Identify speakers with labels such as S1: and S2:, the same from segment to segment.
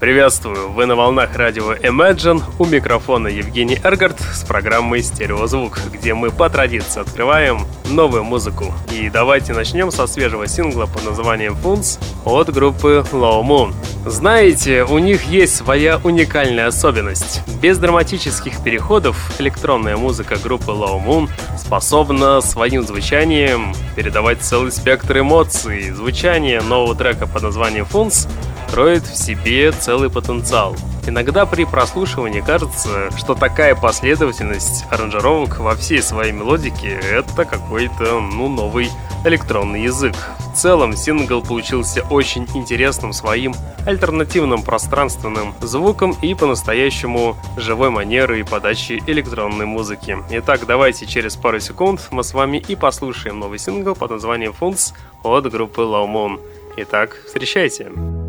S1: Приветствую! Вы на волнах радио Imagine. У микрофона Евгений Эргард с программой «Стереозвук», где мы по традиции открываем новую музыку. И давайте начнем со свежего сингла под названием «Фунс» от группы Low Moon. Знаете, у них есть своя уникальная особенность. Без драматических переходов электронная музыка группы Low Moon способна своим звучанием передавать целый спектр эмоций. Звучание нового трека под названием «Фунс» кроет в себе целый потенциал. Иногда при прослушивании кажется, что такая последовательность аранжировок во всей своей мелодике — это какой-то, ну, новый электронный язык. В целом, сингл получился очень интересным своим альтернативным пространственным звуком и по-настоящему живой манерой подачи электронной музыки. Итак, давайте через пару секунд мы с вами и послушаем новый сингл под названием «Функс» от группы Low. Итак, встречайте!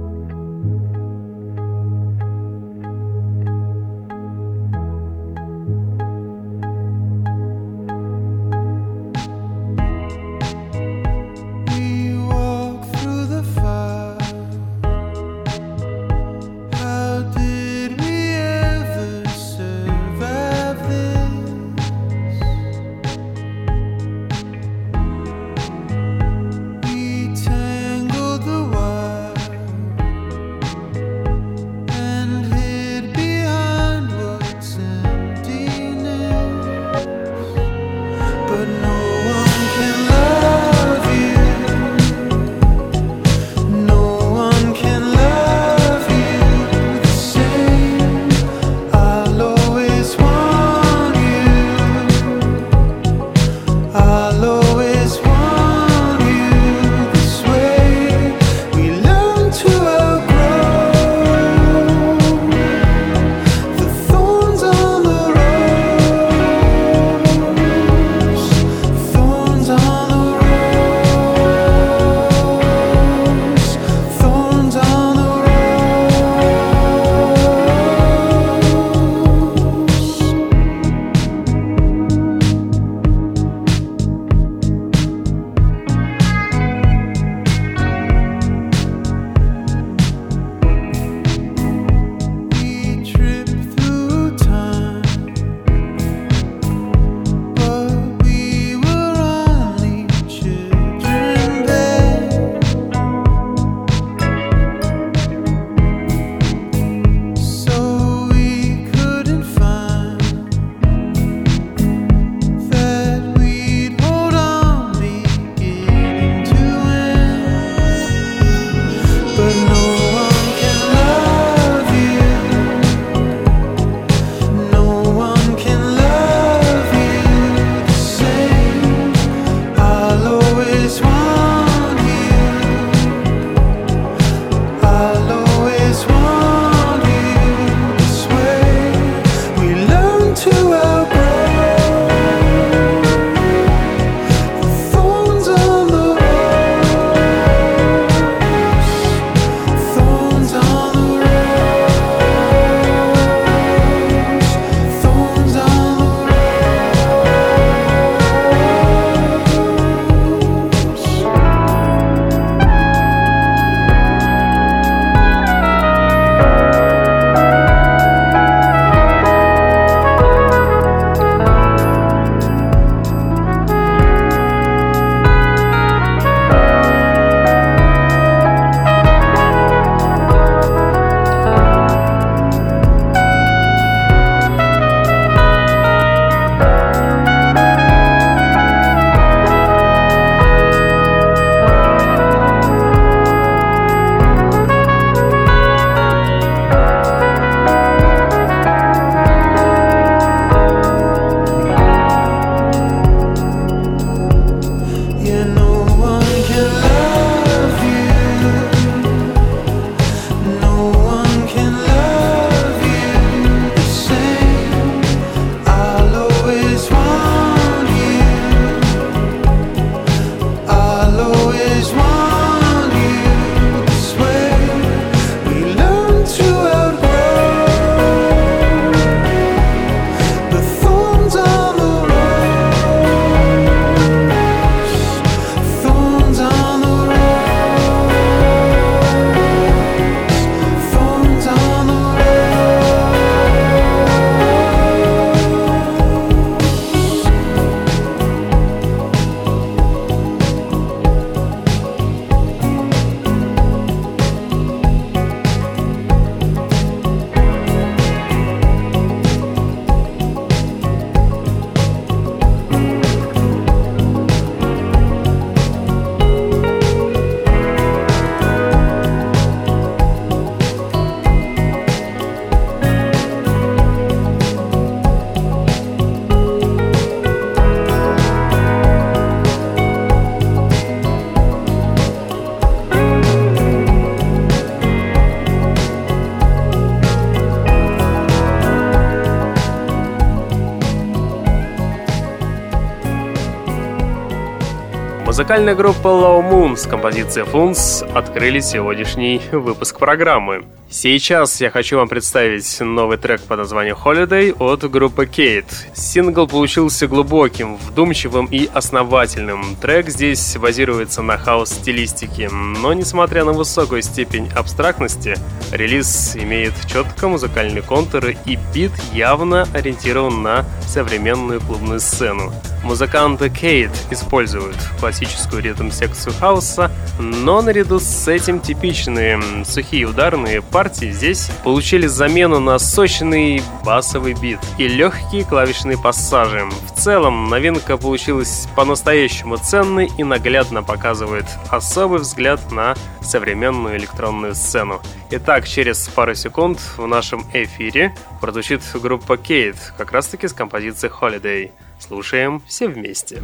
S1: Музыкальная группа Low Moon с композицией Funs открыли сегодняшний выпуск программы. Сейчас я хочу вам представить новый трек под названием Holiday от группы Kate. Сингл получился глубоким, вдумчивым и основательным. Трек здесь базируется на хаос-стилистике, но несмотря на высокую степень абстрактности, релиз имеет четко музыкальный контур и бит явно ориентирован на современную клубную сцену. Музыканты Кейт используют классическую ритм-секцию хаоса, но наряду с этим типичные сухие ударные партии здесь получили замену на сочный басовый бит и легкие клавишные пассажи. В целом, новинка получилась по-настоящему ценной и наглядно показывает особый взгляд на современную электронную сцену. Итак, через пару секунд в нашем эфире прозвучит группа Кейт, как раз таки с композицией Holiday. Слушаем все вместе.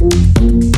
S2: Don't need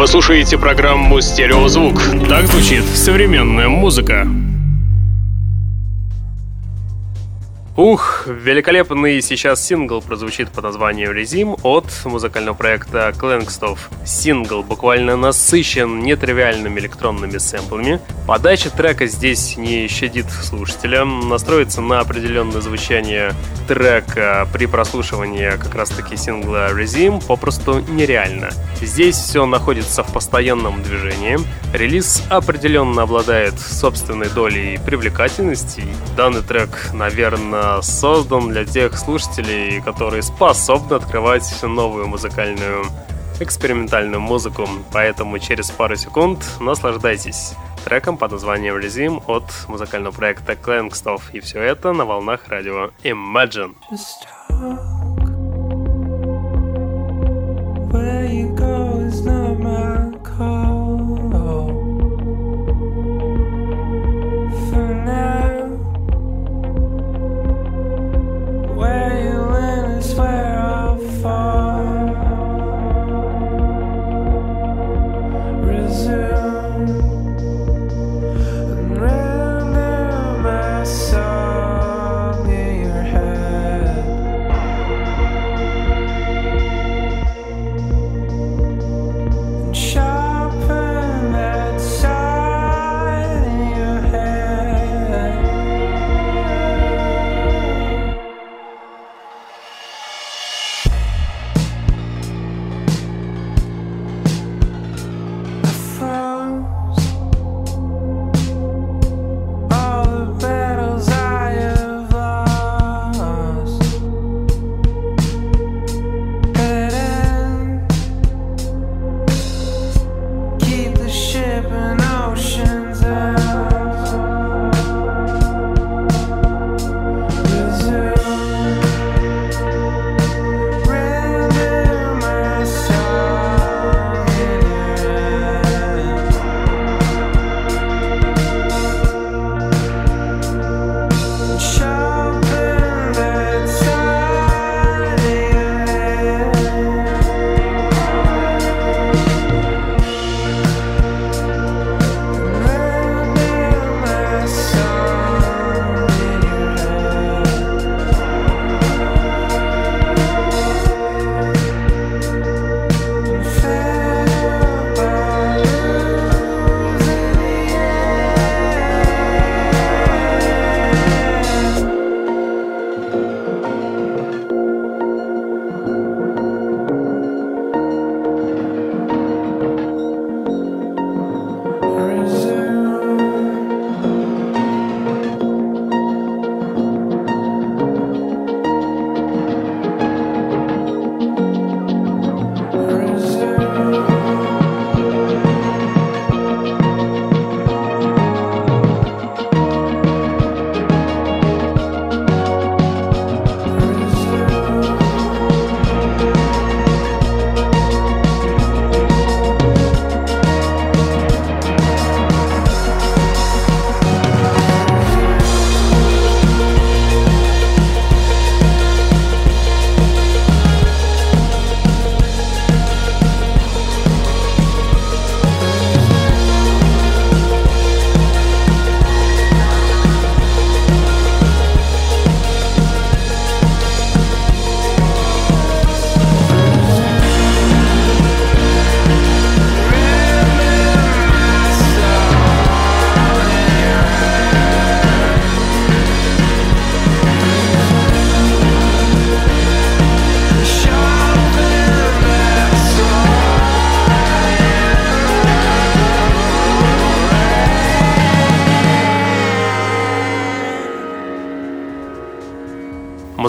S1: Вы слушаете программу «Стереозвук». Так звучит современная музыка. Ух, великолепный сейчас сингл прозвучит под названием «Резим» от музыкального проекта Клэнгстов. Сингл буквально насыщен нетривиальными электронными сэмплами. Подача трека здесь не щадит слушателя. Настроиться на определенное звучание трека при прослушивании как раз-таки сингла «Резим» попросту нереально. Здесь все находится в постоянном движении. Релиз определенно обладает собственной долей привлекательности. Данный трек, наверное, создан для тех слушателей, которые способны открывать новую музыкальную экспериментальную музыку, поэтому через пару секунд наслаждайтесь треком под названием «Резим» от музыкального проекта Клэнгстов. И все это на волнах радио Imagine. Where you go is not my call.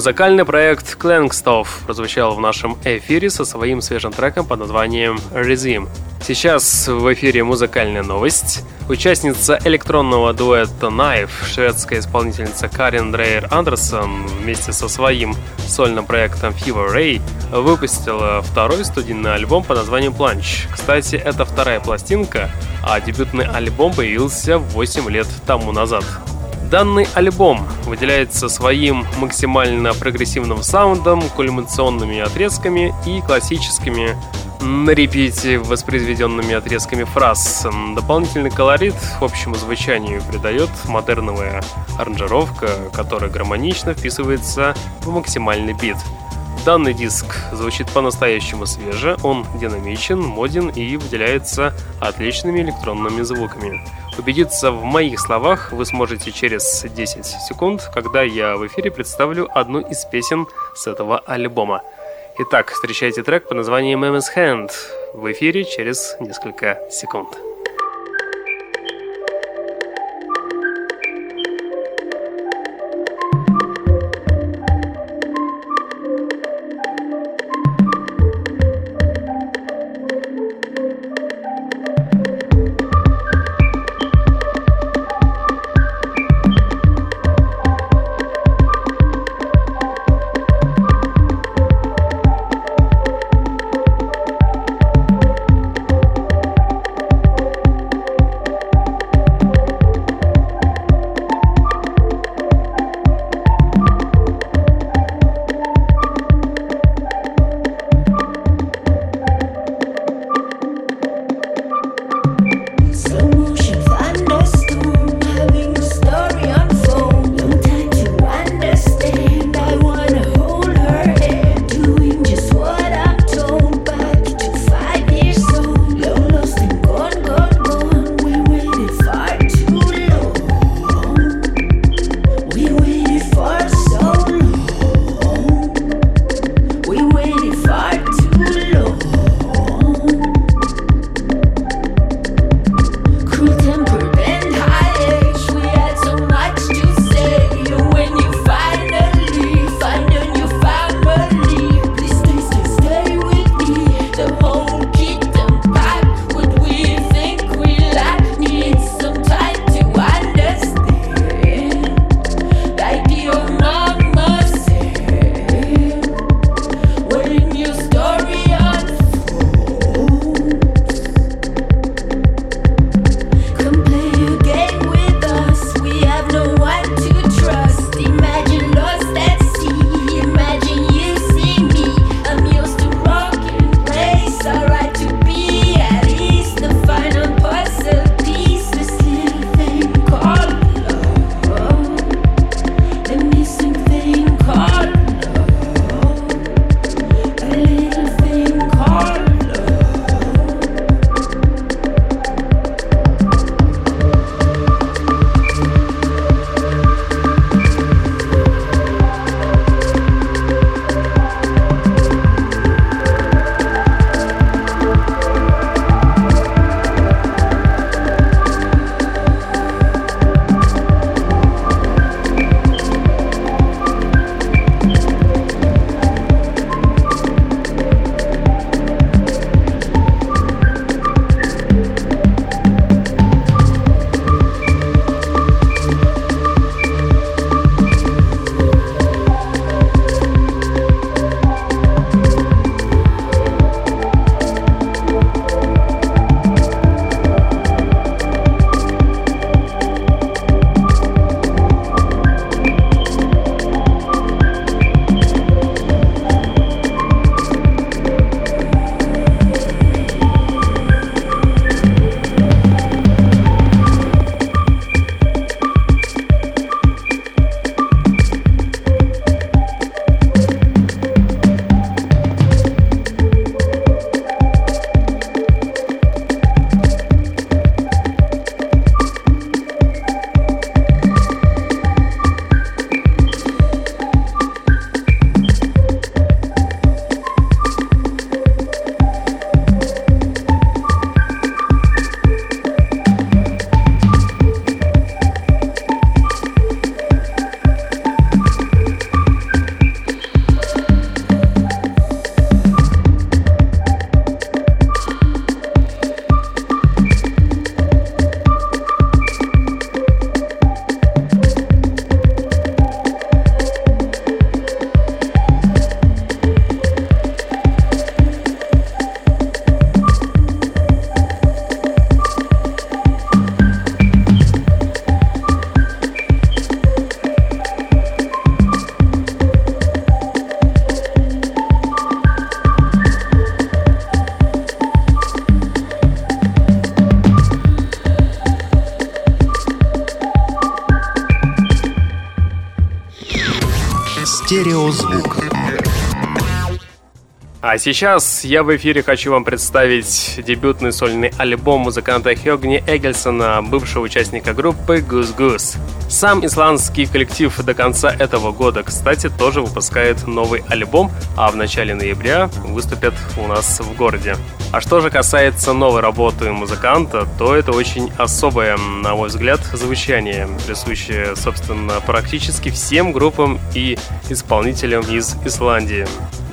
S1: Музыкальный проект Клэнгстов прозвучал в нашем эфире со своим свежим треком под названием «Resume». Сейчас в эфире музыкальная новость. Участница электронного дуэта Knife, шведская исполнительница Карин Дрейер Андерсон вместе со своим сольным проектом Fever Ray выпустила второй студийный альбом под названием Plunge. Кстати, это вторая пластинка, а дебютный альбом появился 8 лет тому назад. Данный альбом выделяется своим максимально прогрессивным саундом, кульминационными отрезками и классическими на репите воспроизведенными отрезками фраз. Дополнительный колорит общему звучанию придает модерновая аранжировка, которая гармонично вписывается в максимальный бит. Данный диск звучит по-настоящему свеже, он динамичен, моден и выделяется отличными электронными звуками. Убедиться в моих словах вы сможете через 10 секунд, когда я в эфире представлю одну из песен с этого альбома. Итак, встречайте трек по названием MS Hand в эфире через несколько секунд. А сейчас я в эфире хочу вам представить дебютный сольный альбом музыканта Хёгни Эггельсона, бывшего участника группы Goose. Сам исландский коллектив до конца этого года, кстати, тоже выпускает новый альбом, а в начале ноября выступят у нас в городе. А что же касается новой работы музыканта, то это очень особое, на мой взгляд, звучание, присущее, собственно, практически всем группам и исполнителям из Исландии.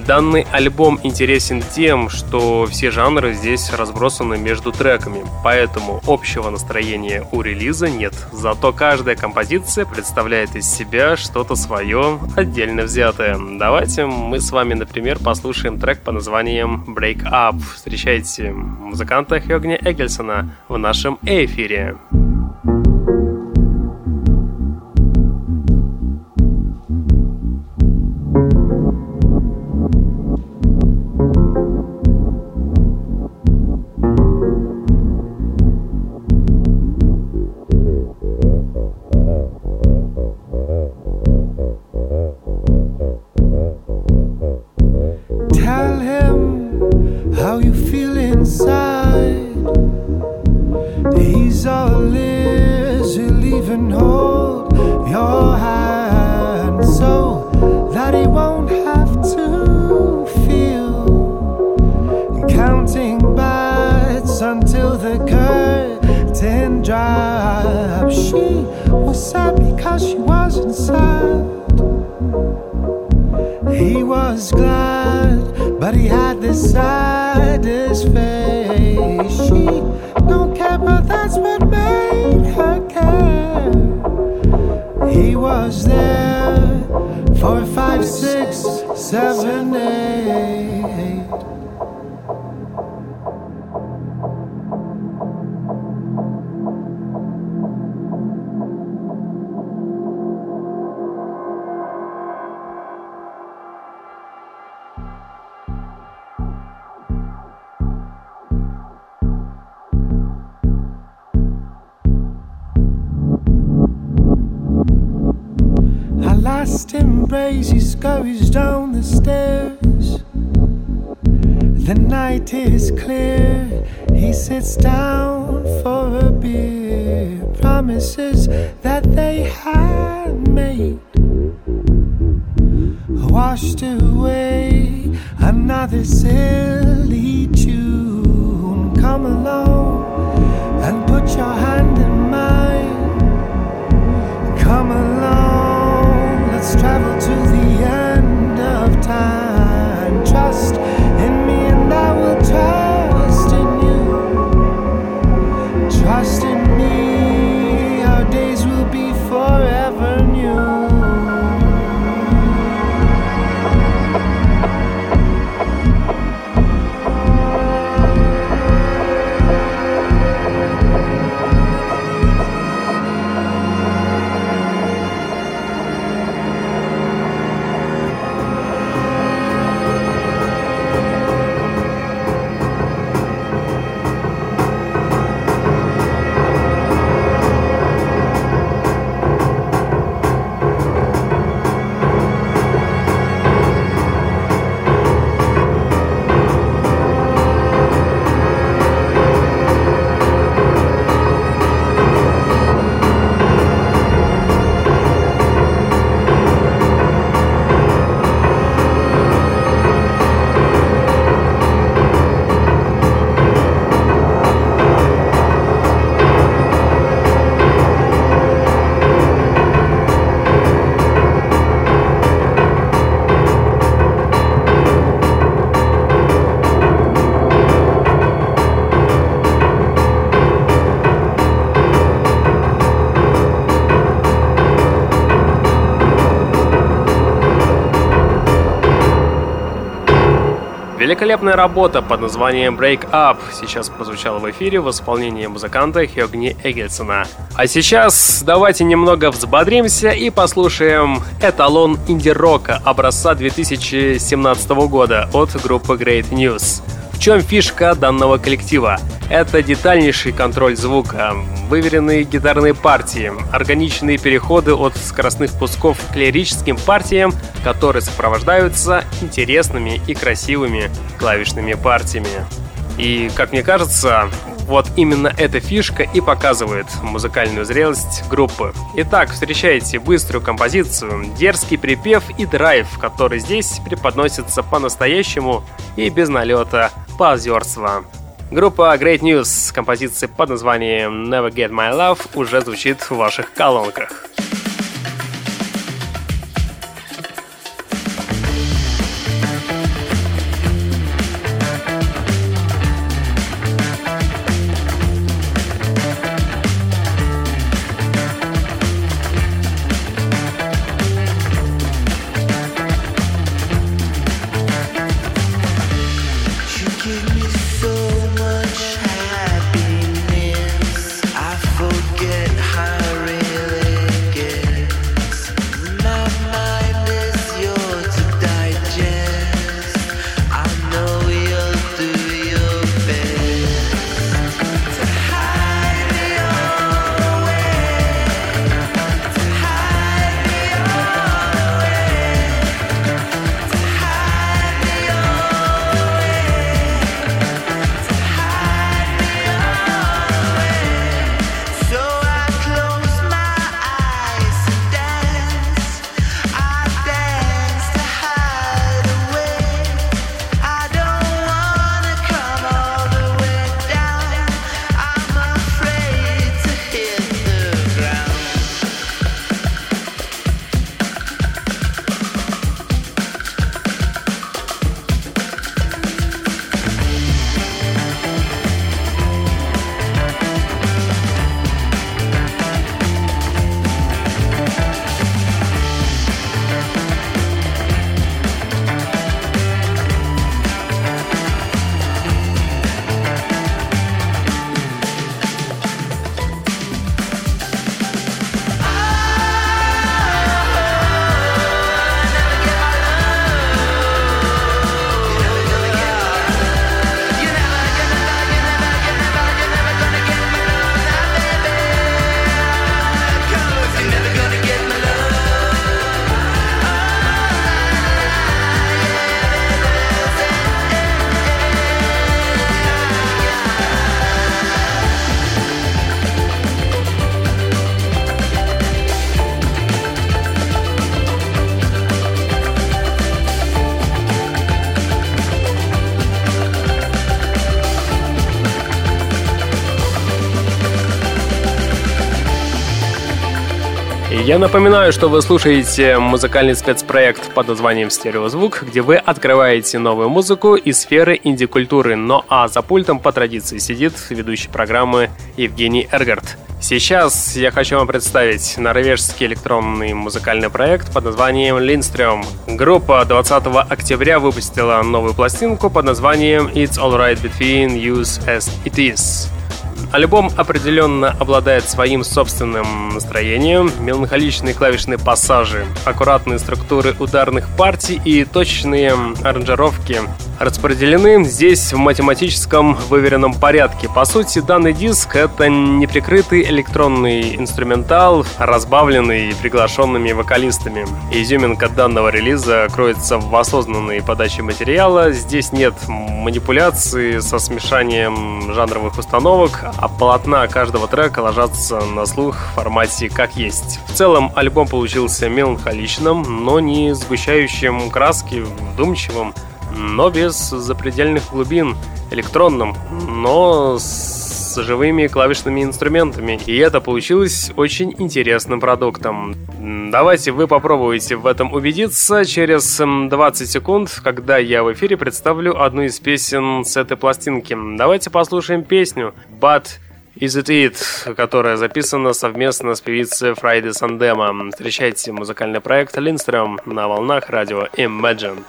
S1: Данный альбом интересен тем, что все жанры здесь разбросаны между треками, поэтому общего настроения у релиза нет. Зато каждая композиция представляет из себя что-то свое, отдельно взятое. Давайте мы с вами, например, послушаем трек по названием Break Up. Встречайте музыканта Хёгни Эггельсона в нашем эфире.
S3: Promises that they had made washed away. Another silly tune. Come along and put your hand in mine. Come along let's travel to the
S1: Великолепная работа под названием Break Up сейчас прозвучала в эфире в исполнении музыканта Хёгни Эггельсона. А сейчас давайте немного взбодримся и послушаем эталон инди-рока образца 2017 года от группы Great News. В чем фишка данного коллектива? Это детальнейший контроль звука, выверенные гитарные партии, органичные переходы от скоростных пусков к лирическим партиям, которые сопровождаются интересными и красивыми клавишными партиями. И, как мне кажется, вот именно эта фишка и показывает музыкальную зрелость группы. Итак, встречайте быструю композицию, дерзкий припев и драйв, который здесь преподносится по-настоящему и без налета позерства. Группа Great News с композицией под названием Never Get My Love уже звучит в ваших колонках. Я напоминаю, что вы слушаете музыкальный спецпроект под названием «Стереозвук», где вы открываете новую музыку из сферы инди-культуры. Но а за пультом по традиции сидит ведущий программы Евгений Эргард. Сейчас я хочу вам представить норвежский электронный музыкальный проект под названием Lindström. Группа 20 октября выпустила новую пластинку под названием It's Alright Between Us As It Is. Альбом определенно обладает своим собственным настроением, меланхоличные клавишные пассажи, аккуратные структуры ударных партий и точные аранжировки распределены здесь в математическом выверенном порядке. По сути, данный диск — это неприкрытый электронный инструментал, разбавленный приглашенными вокалистами. Изюминка данного релиза кроется в осознанной подаче материала. Здесь нет манипуляции со смешанием жанровых установок, а полотна каждого трека ложатся на слух в формате как есть. В целом альбом получился меланхоличным, но не сгущающим краски, вдумчивым, но без запредельных глубин, электронным, но с живыми клавишными инструментами. И это получилось очень интересным продуктом. Давайте вы попробуете в этом убедиться через 20 секунд, когда я в эфире представлю одну из песен с этой пластинки. Давайте послушаем песню «But Is It It, которая записана совместно с певицей Фрайди Сандема. Встречайте музыкальный проект Линстрем на волнах радио Imagine.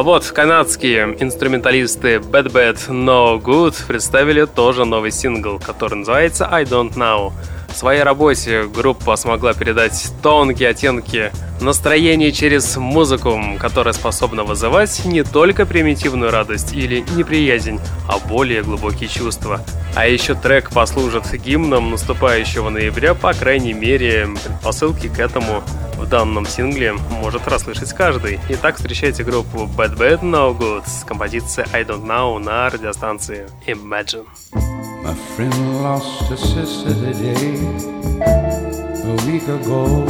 S1: А вот канадские инструменталисты Bad Bad No Good представили тоже новый сингл, который называется I Don't Know. В своей работе группа смогла передать тонкие оттенки настроения через музыку, которая способна вызывать не только примитивную радость или неприязнь, более глубокие чувства. А еще трек послужит гимном наступающего ноября, по крайней мере, предпосылки к этому в данном сингле может расслышать каждый. Итак, встречайте группу Bad Bad No Good с композицией I Don't Know на радиостанции Imagine.
S4: My friend lost a sister today, a week ago.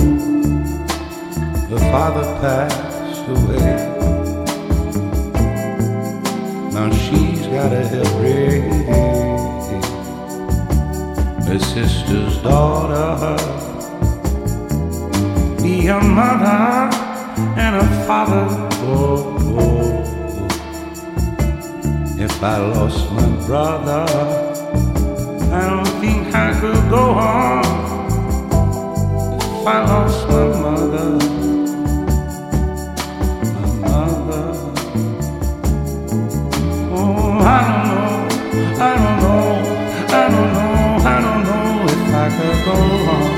S4: Her father passed away. Now she's got a head Her sister's daughter, be a mother and a father. Oh, oh. If I lost my brother. I don't think I could go on if I lost my mother. I don't know, I don't know, I don't know, I don't know if I could go on.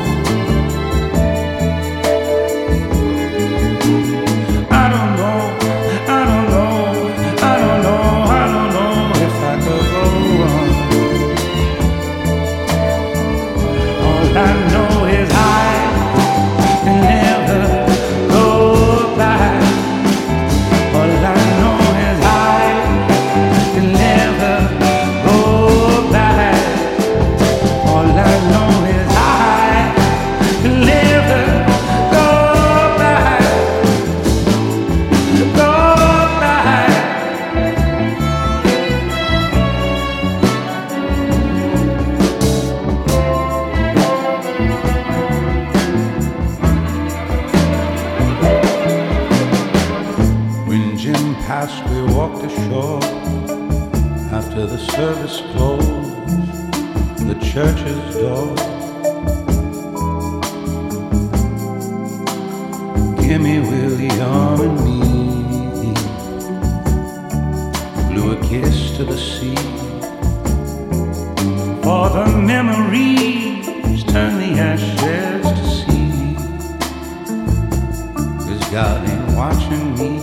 S4: past, we walked ashore after the service closed the church's door. Gimme William and me blew a kiss to the sea. For the memories turn the ashes to sea. Is God ain't watching me.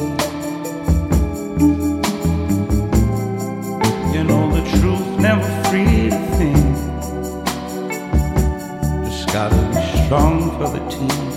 S4: Of the team.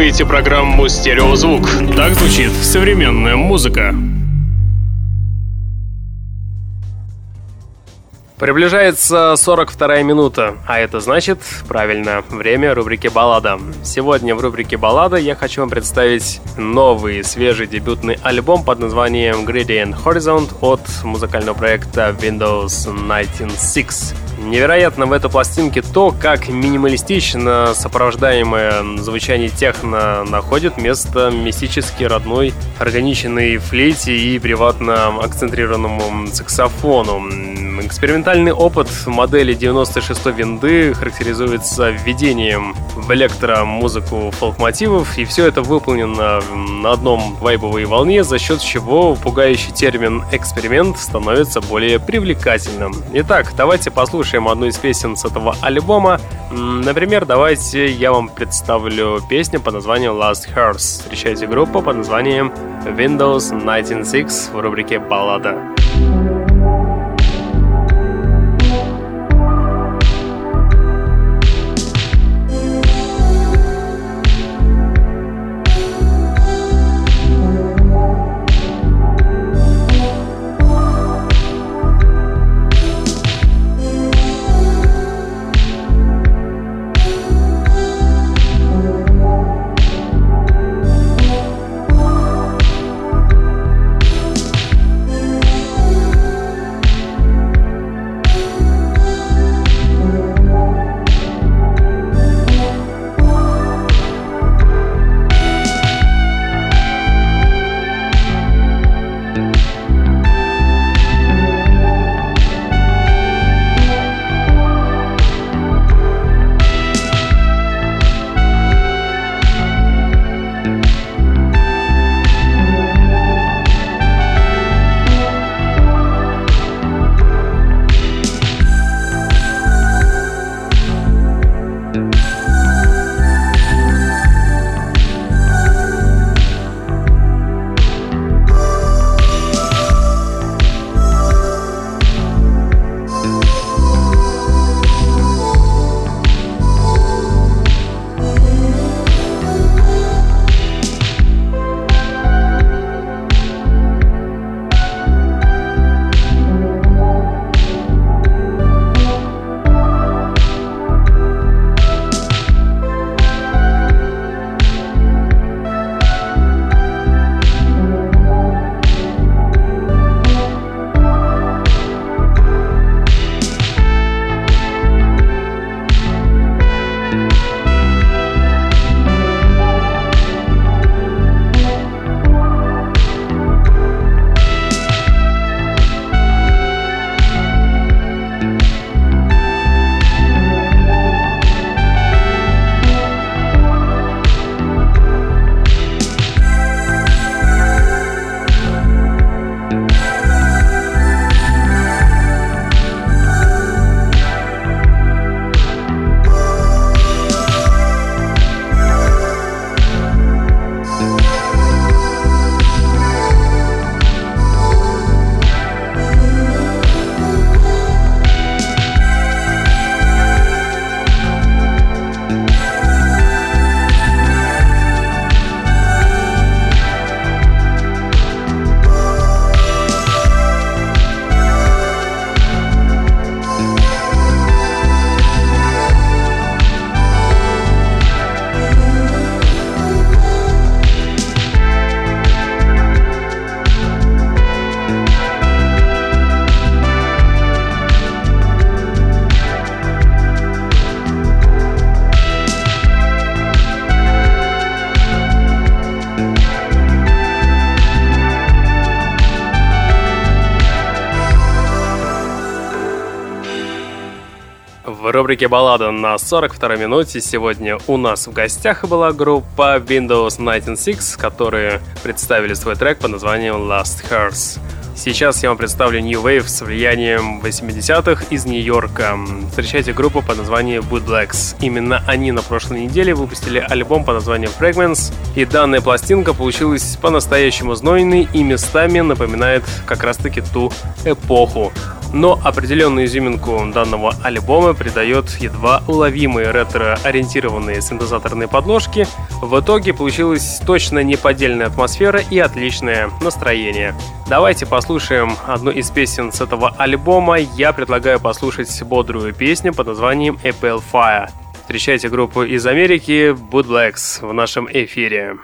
S1: Слушаете программу «Стереозвук». Так звучит современная музыка. Приближается 42 минута, а это значит, правильно, время рубрики «Баллада». Сегодня в рубрике «Баллада» я хочу вам представить новый, свежий дебютный альбом под названием Gradient Horizon от музыкального проекта Windows 196. Невероятно в этой пластинке то, как минималистично сопровождаемое звучание техно находит место мистически родной органиченной флейте и приватно акцентрированному саксофону. Экспериментальный опыт модели 96 винды характеризуется введением в электромузыку фолк-мотивов, и все это выполнено на одном вайбовой волне, за счет чего пугающий термин «эксперимент» становится более привлекательным. Итак, давайте послушаем одну из песен с этого альбома. Например, давайте я вам представлю песню под названием Last Hearse. Встречайте группу под названием Windows 196 в рубрике «Баллада». Рубрике «Баллада» на 42 минуте сегодня у нас в гостях была группа Windows 96, которые представили свой трек под названием Last Hearse. Сейчас я вам представлю New Wave с влиянием 80-х из Нью-Йорка. Встречайте группу под названием Bootlegs. Именно они на прошлой неделе выпустили альбом под названием Fragments, и данная пластинка получилась по-настоящему знойной и местами напоминает как раз-таки ту эпоху. Но определенную изюминку данного альбома придает едва уловимые ретро-ориентированные синтезаторные подложки. В итоге получилась точно неподдельная атмосфера и отличное настроение. Давайте послушаем одну из песен с этого альбома. Я предлагаю послушать бодрую песню под названием Apple Fire. Встречайте группу из Америки Boot Blacks в нашем эфире.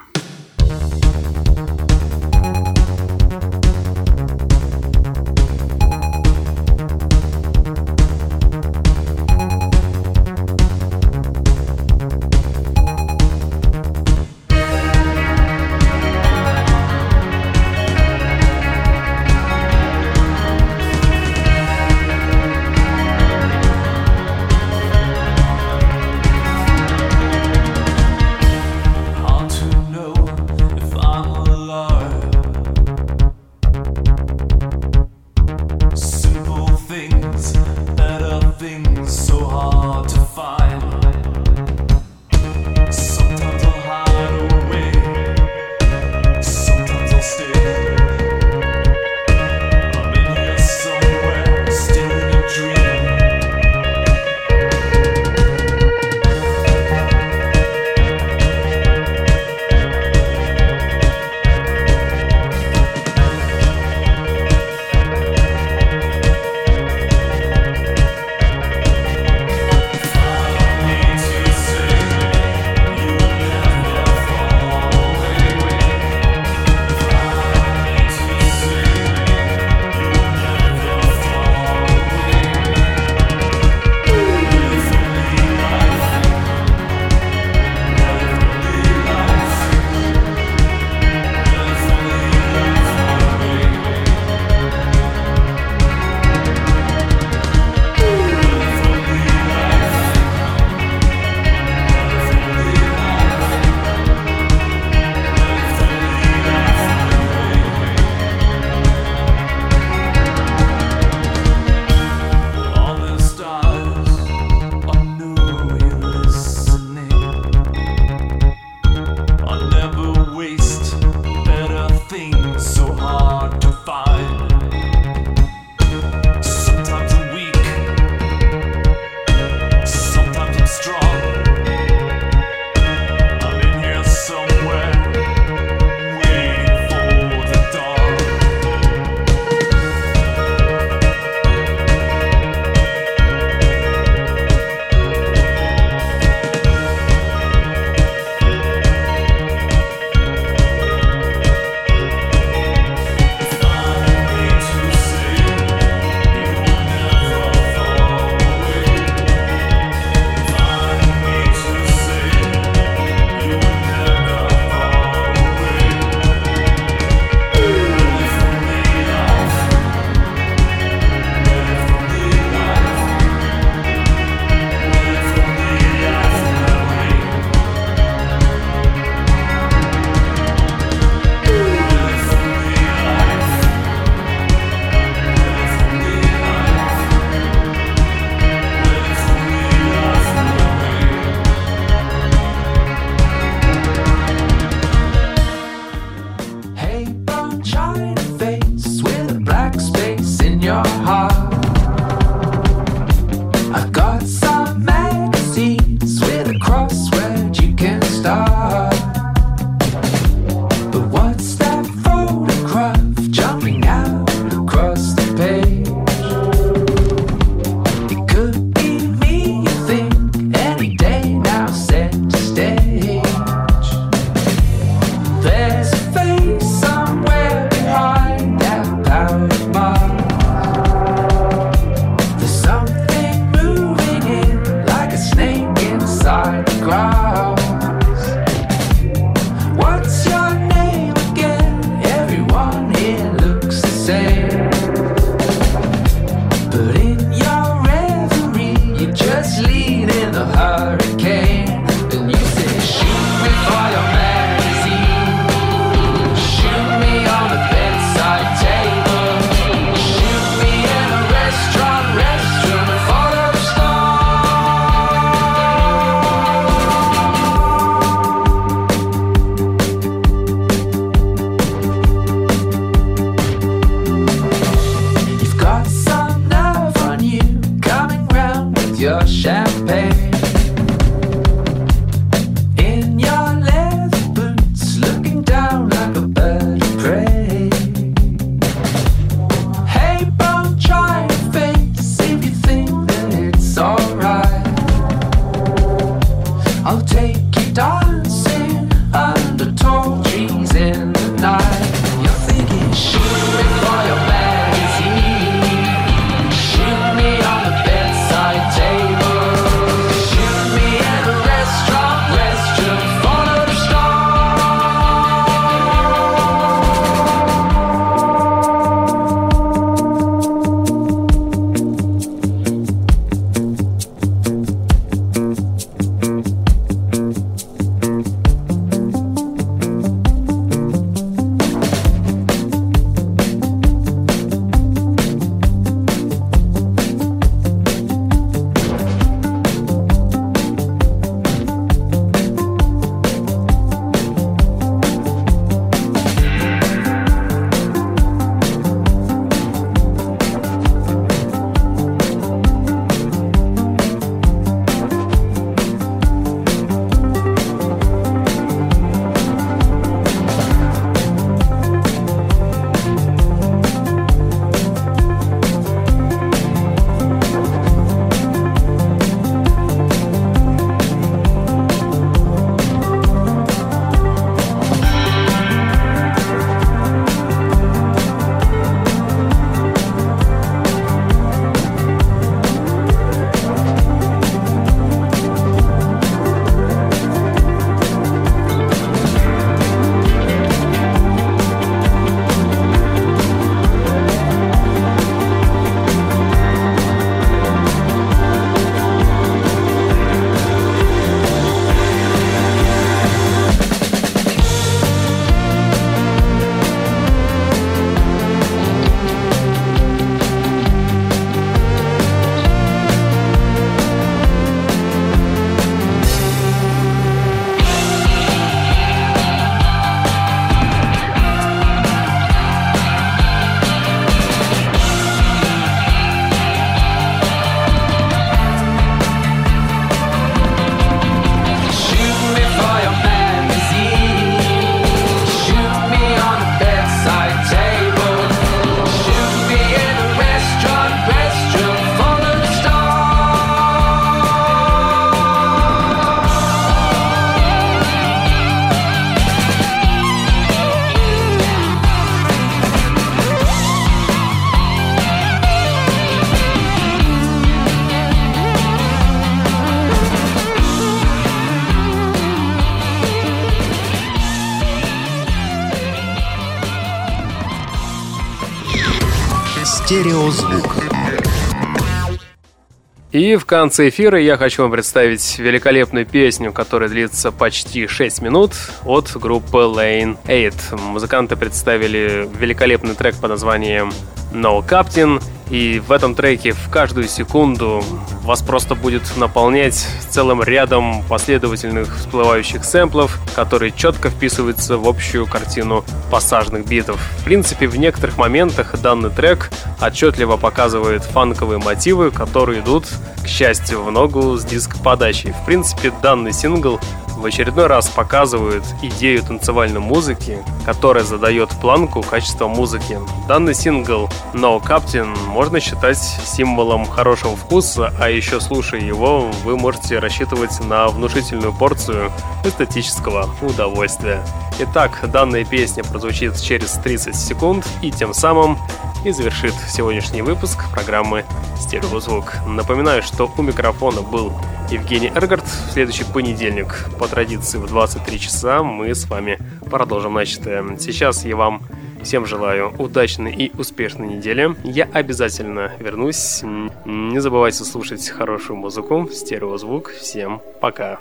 S1: И в конце эфира я хочу вам представить великолепную песню, которая длится почти 6 минут от группы Lane 8. Музыканты представили великолепный трек под названием No Captain, и в этом треке в каждую секунду вас просто будет наполнять целым рядом последовательных всплывающих сэмплов, которые четко вписываются в общую картину пассажных битов. В принципе, в некоторых моментах данный трек отчетливо показывает фанковые мотивы, которые идут, к счастью, в ногу с диск-подачей. В принципе, данный сингл в очередной раз показывают идею танцевальной музыки, которая задает планку качества музыки. Данный сингл No Captain можно считать символом хорошего вкуса, а еще слушая его, вы можете рассчитывать на внушительную порцию эстетического удовольствия. Итак, данная песня прозвучит через 30 секунд и тем самым и завершит сегодняшний выпуск программы «Стереозвук». Напоминаю, что у микрофона был Евгений Эргард. В следующий понедельник по традиции в 23 часа мы с вами продолжим начатое. Сейчас я вам всем желаю удачной и успешной недели. Я обязательно вернусь. Не забывайте слушать хорошую музыку, стереозвук. Всем пока.